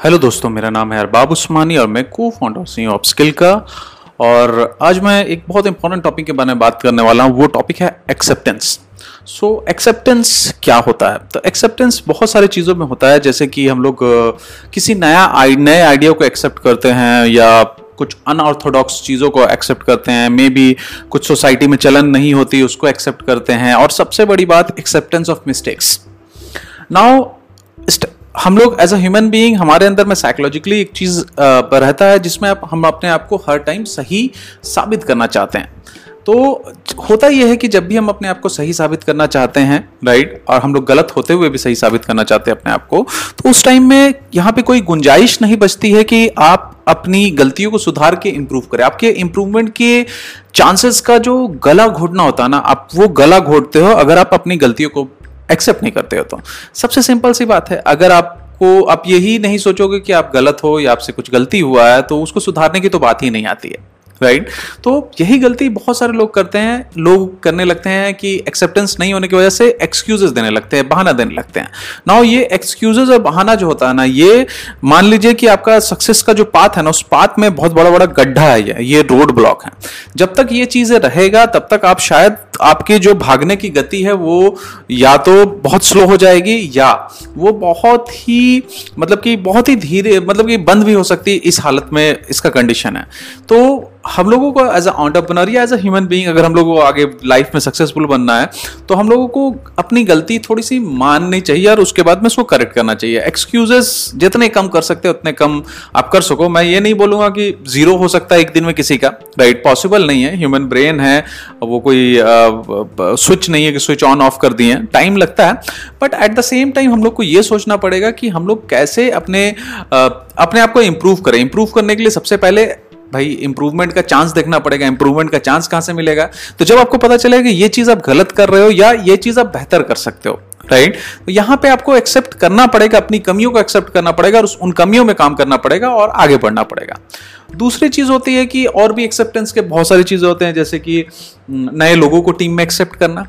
Hello दोस्तों, मेरा नाम है अरबाब उस्मानी और मैं को फाउंडर सी ऑफ़ स्किल का। और आज मैं एक बहुत इंपॉर्टेंट टॉपिक के बारे में बात करने वाला हूँ, वो टॉपिक है एक्सेप्टेंस सो एक्सेप्टेंस क्या होता है? तो एक्सेप्टेंस बहुत सारी चीज़ों में होता है, जैसे कि हम लोग किसी नया नए आइडिया को एक्सेप्ट करते हैं या कुछ अनऑर्थोडॉक्स चीज़ों को एक्सेप्ट करते हैं। मे बी कुछ सोसाइटी में चलन नहीं होती, उसको एक्सेप्ट करते हैं। और सबसे बड़ी बात एक्सेप्टेंस ऑफ़ मिस्टेक्स नाउ हम लोग एज अ ह्यूमन बीइंग हमारे अंदर में साइकोलॉजिकली एक चीज़ रहता है जिसमें आप, हम अपने आप को हर टाइम सही साबित करना चाहते हैं। तो होता यह है कि जब भी हम अपने आप को सही साबित करना चाहते हैं राइट और हम लोग गलत होते हुए भी सही साबित करना चाहते हैं अपने आप को तो उस टाइम में यहाँ पे कोई गुंजाइश नहीं बचती है कि आप अपनी गलतियों को सुधार के इंप्रूव करें। आपके इंप्रूवमेंट के चांसेस का जो गला घोटना होता है ना, आप वो गला घोटते हो, अगर आप अपनी गलतियों को एक्सेप्ट नहीं करते हो तो। सबसे सिंपल सी बात है, अगर आप को आप यही नहीं सोचोगे कि आप गलत हो या आपसे कुछ गलती हुआ है तो उसको सुधारने की तो बात ही नहीं आती है। राइट? तो यही गलती बहुत सारे लोग करते हैं। लोग करने लगते हैं कि एक्सेप्टेंस नहीं होने की वजह से एक्सक्यूजेस देने लगते हैं, बहाना देने लगते हैं। नाउ ये एक्सक्यूजेस और बहाना जो होता है ना, ये मान लीजिए कि आपका सक्सेस का जो पाथ है ना, उस पाथ में बहुत बड़ा बड़ा गड्ढा है ये ये रोड ब्लॉक है। जब तक ये चीज़ें रहेगा, तब तक आप शायद आपकी जो भागने की गति है, वो या तो बहुत स्लो हो जाएगी या वो बहुत ही मतलब कि बहुत ही धीरे मतलब कि बंद भी हो सकती है इस हालत में इसका कंडीशन है। तो हम लोगों को एज अ या एज अ ह्यूमन बीइंग अगर हम लोगों को आगे लाइफ में सक्सेसफुल बनना है तो हम लोगों को अपनी गलती थोड़ी सी माननी चाहिए और उसके बाद में उसको करेक्ट करना चाहिए। एक्सक्यूजेस जितने कम कर सकते हो, उतने कम आप कर सको। मैं ये नहीं बोलूँगा कि ज़ीरो हो सकता है एक दिन में किसी का राइट पॉसिबल नहीं है। ह्यूमन ब्रेन है, वो कोई स्विच नहीं है कि स्विच ऑन ऑफ़ कर दिए टाइम लगता है but at the same time हम लोग को ये सोचना पड़ेगा कि हम लोग कैसे अपने अपने आप को इंप्रूव करें। इंप्रूव करने के लिए सबसे पहले भाई इंप्रूवमेंट का चांस देखना पड़ेगा इंप्रूवमेंट का चांस कहाँ से मिलेगा? तो जब आपको पता चलेगा कि ये चीज़ आप गलत कर रहे हो या ये चीज़ आप बेहतर कर सकते हो राइट तो यहाँ पे आपको एक्सेप्ट करना पड़ेगा, अपनी कमियों को एक्सेप्ट करना पड़ेगा और उन कमियों में काम करना पड़ेगा और आगे बढ़ना पड़ेगा। दूसरी चीज़ होती है कि और भी एक्सेप्टेंस के बहुत सारी चीज़ें होते हैं, जैसे कि नए लोगों को टीम में एक्सेप्ट करना।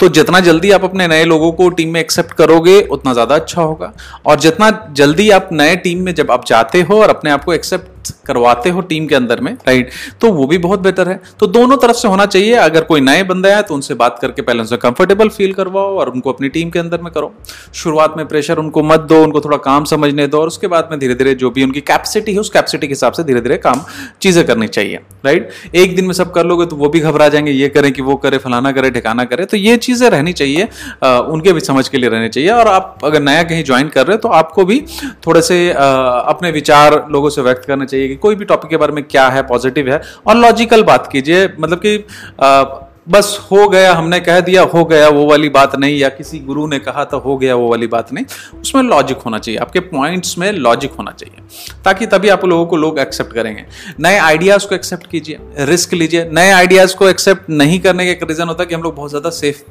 तो जितना जल्दी आप अपने नए लोगों को टीम में एक्सेप्ट करोगे, उतना ज़्यादा अच्छा होगा। और जितना जल्दी आप नए टीम में जब आप जाते हो और अपने आप को एक्सेप्ट करवाते हो टीम के अंदर में राइट तो वो भी बहुत बेटर है। तो दोनों तरफ़ से होना चाहिए। अगर कोई नए बंदा है तो उनसे बात करके पहले उनसे कंफर्टेबल फील करवाओ और उनको अपनी टीम के अंदर में करो। शुरुआत में प्रेशर उनको मत दो, उनको थोड़ा काम समझने दो और उसके बाद में धीरे धीरे जो भी उनकी कैपेसिटी है, उस कैपेसिटी के हिसाब से धीरे धीरे काम, चीज़ें करनी चाहिए राइट एक दिन में सब कर लोगे तो वो भी घबरा जाएँगे, ये करें कि वो करे, फलाना करे, ठिकाना करे। तो ये चीज़ें रहनी चाहिए उनके भी समझ के लिए रहनी चाहिए और आप अगर नया कहीं ज्वाइन कर रहे हो तो आपको भी थोड़े से अपने विचार लोगों से व्यक्त करना चाहिए कि कोई भी टॉपिक के बारे में क्या है पॉजिटिव है, और लॉजिकल बात कीजिए मतलब कि बस हो गया, हमने कह दिया, हो गया, वो वाली बात नहीं, या किसी गुरु ने कहा तो हो गया, वो वाली बात नहीं, उसमें लॉजिक होना चाहिए, आपके पॉइंट्स में लॉजिक होना चाहिए, ताकि तभी आप लोगों को लोग एक्सेप्ट करेंगे। नए आइडियाज़ को एक्सेप्ट कीजिए रिस्क लीजिए, नए आइडियाज़ को एक्सेप्ट नहीं करने का एक रीजन होता है कि हम लोग बहुत ज़्यादा सेफ़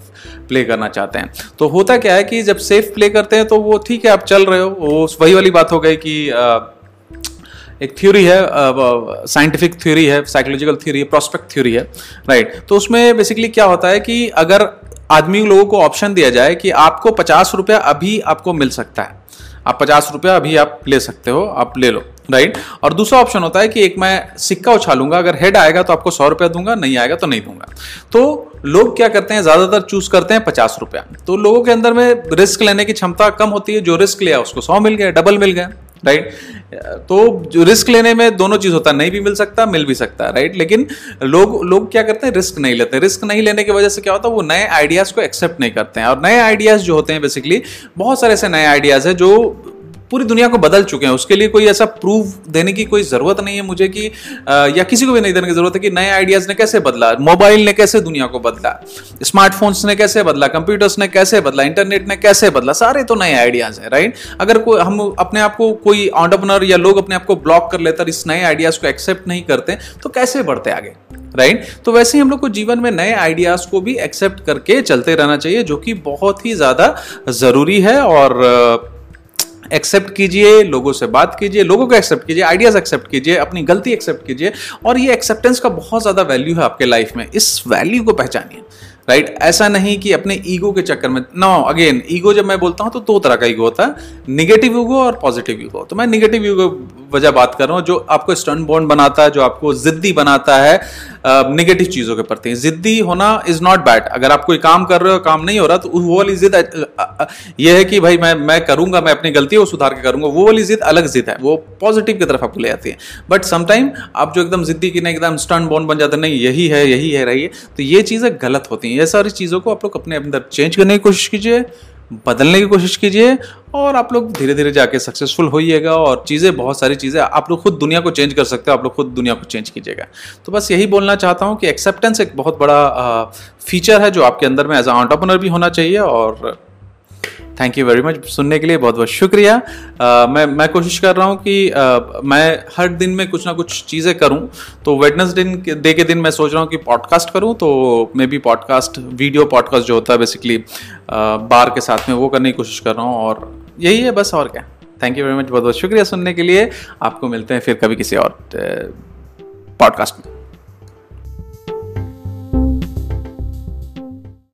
प्ले करना चाहते हैं। तो होता क्या है कि जब सेफ़ प्ले करते हैं तो वो ठीक है, आप चल रहे हो, वो वही वाली बात हो गई कि एक थ्योरी है साइंटिफिक थ्योरी है साइकोलॉजिकल थ्योरी है प्रोस्पेक्ट थ्योरी है राइट right? तो उसमें बेसिकली क्या होता है कि अगर आदमी लोगों को ऑप्शन दिया जाए कि आपको पचास रुपया अभी आपको मिल सकता है। आप पचास रुपया अभी आप ले सकते हो, आप ले लो राइट और दूसरा ऑप्शन होता है कि एक मैं सिक्का उछालूँगा, अगर हेड आएगा तो आपको सौ रुपया दूँगा, नहीं आएगा तो नहीं दूँगा। तो लोग क्या करते हैं, ज़्यादातर चूज़ करते हैं पचास रुपया। तो लोगों के अंदर में रिस्क लेने की क्षमता कम होती है, जो रिस्क लिया उसको सौ मिल गया डबल मिल गया। राइट तो जो रिस्क लेने में दोनों चीज़ होता है नहीं भी मिल सकता, मिल भी सकता है राइट लेकिन लोग लोग क्या करते हैं? रिस्क नहीं लेते रिस्क नहीं लेने की वजह से क्या होता है? वो नए आइडियाज़ को एक्सेप्ट नहीं करते हैं। और नए आइडियाज़ जो होते हैं बेसिकली बहुत सारे ऐसे नए आइडियाज़ है जो पूरी दुनिया को बदल चुके हैं उसके लिए कोई ऐसा प्रूफ देने की कोई ज़रूरत नहीं है मुझे कि या किसी को भी नहीं देने की ज़रूरत है कि नए आइडियाज़ ने कैसे बदला मोबाइल ने कैसे दुनिया को बदला स्मार्टफोन्स ने कैसे बदला कंप्यूटर्स ने कैसे बदला इंटरनेट ने कैसे बदला, सारे तो नए आइडियाज़ है राइट अगर कोई हम अपने आप को कोई ऑन्टरप्रनर या लोग अपने आप को ब्लॉक कर लेते इस नए आइडियाज़ को एक्सेप्ट नहीं करते तो कैसे बढ़ते आगे राइट? तो वैसे ही हम लोग को जीवन में नए आइडियाज़ को भी एक्सेप्ट करके चलते रहना चाहिए, जो कि बहुत ही ज़्यादा ज़रूरी है और एक्सेप्ट कीजिए, लोगों से बात कीजिए, लोगों को एक्सेप्ट कीजिए आइडियाज़ एक्सेप्ट कीजिए, अपनी गलती एक्सेप्ट कीजिए, और ये एक्सेप्टेंस का बहुत ज़्यादा वैल्यू है आपके लाइफ में इस वैल्यू को पहचानिए राइट right? ऐसा नहीं कि अपने ईगो के चक्कर में नो अगेन ईगो जब मैं बोलता हूँ तो दो तरह का ईगो होता है निगेटिव ईगो और पॉजिटिव ईगो तो मैं निगेटिव ईगो वजह बात कर रहा हूँ, जो आपको स्टन बॉन्ड बनाता है, जो आपको जिद्दी बनाता है निगेटिव चीज़ों के प्रति। जिद्दी होना इज़ नॉट बैड अगर आप कोई काम कर रहे हो, काम नहीं हो रहा तो वो वाली जिद ये है कि भाई मैं मैं करूँगा, मैं अपनी गलती को सुधार के करूँगा, वो वाली जिद अलग जिद है, वो पॉजिटिव की तरफ़ आपको ले आती है। बट समटाइम आप जो एकदम जिद्दी की नहीं, एकदम स्टन बॉन्ड बन जाते नहीं, यही है यही है रही है तो ये चीज़ें गलत होती हैं। ये सारी चीज़ों को आप लोग अपने अंदर चेंज करने की कोशिश कीजिए। बदलने की कोशिश कीजिए और आप लोग धीरे धीरे जाके सक्सेसफुल होइएगा और चीज़ें, बहुत सारी चीज़ें आप लोग खुद दुनिया को चेंज कर सकते हो, आप लोग खुद दुनिया को चेंज कीजिएगा। तो बस यही बोलना चाहता हूँ कि एक्सेप्टेंस एक बहुत बड़ा फीचर है जो आपके अंदर में एज ए ऑन्टरप्रनर भी होना चाहिए और थैंक यू वेरी मच सुनने के लिए बहुत बहुत शुक्रिया। uh, मैं मैं कोशिश कर रहा हूँ कि uh, मैं हर दिन में कुछ ना कुछ चीज़ें करूँ। तो वेडनेसडे डे के दिन मैं सोच रहा हूँ कि पॉडकास्ट करूँ तो maybe podcast video podcast जो होता है बेसिकली बार के साथ में वो करने की कोशिश कर रहा हूँ और यही है बस और क्या। थैंक यू वेरी मच बहुत बहुत शुक्रिया सुनने के लिए। आपको मिलते हैं फिर कभी किसी और पॉडकास्ट में।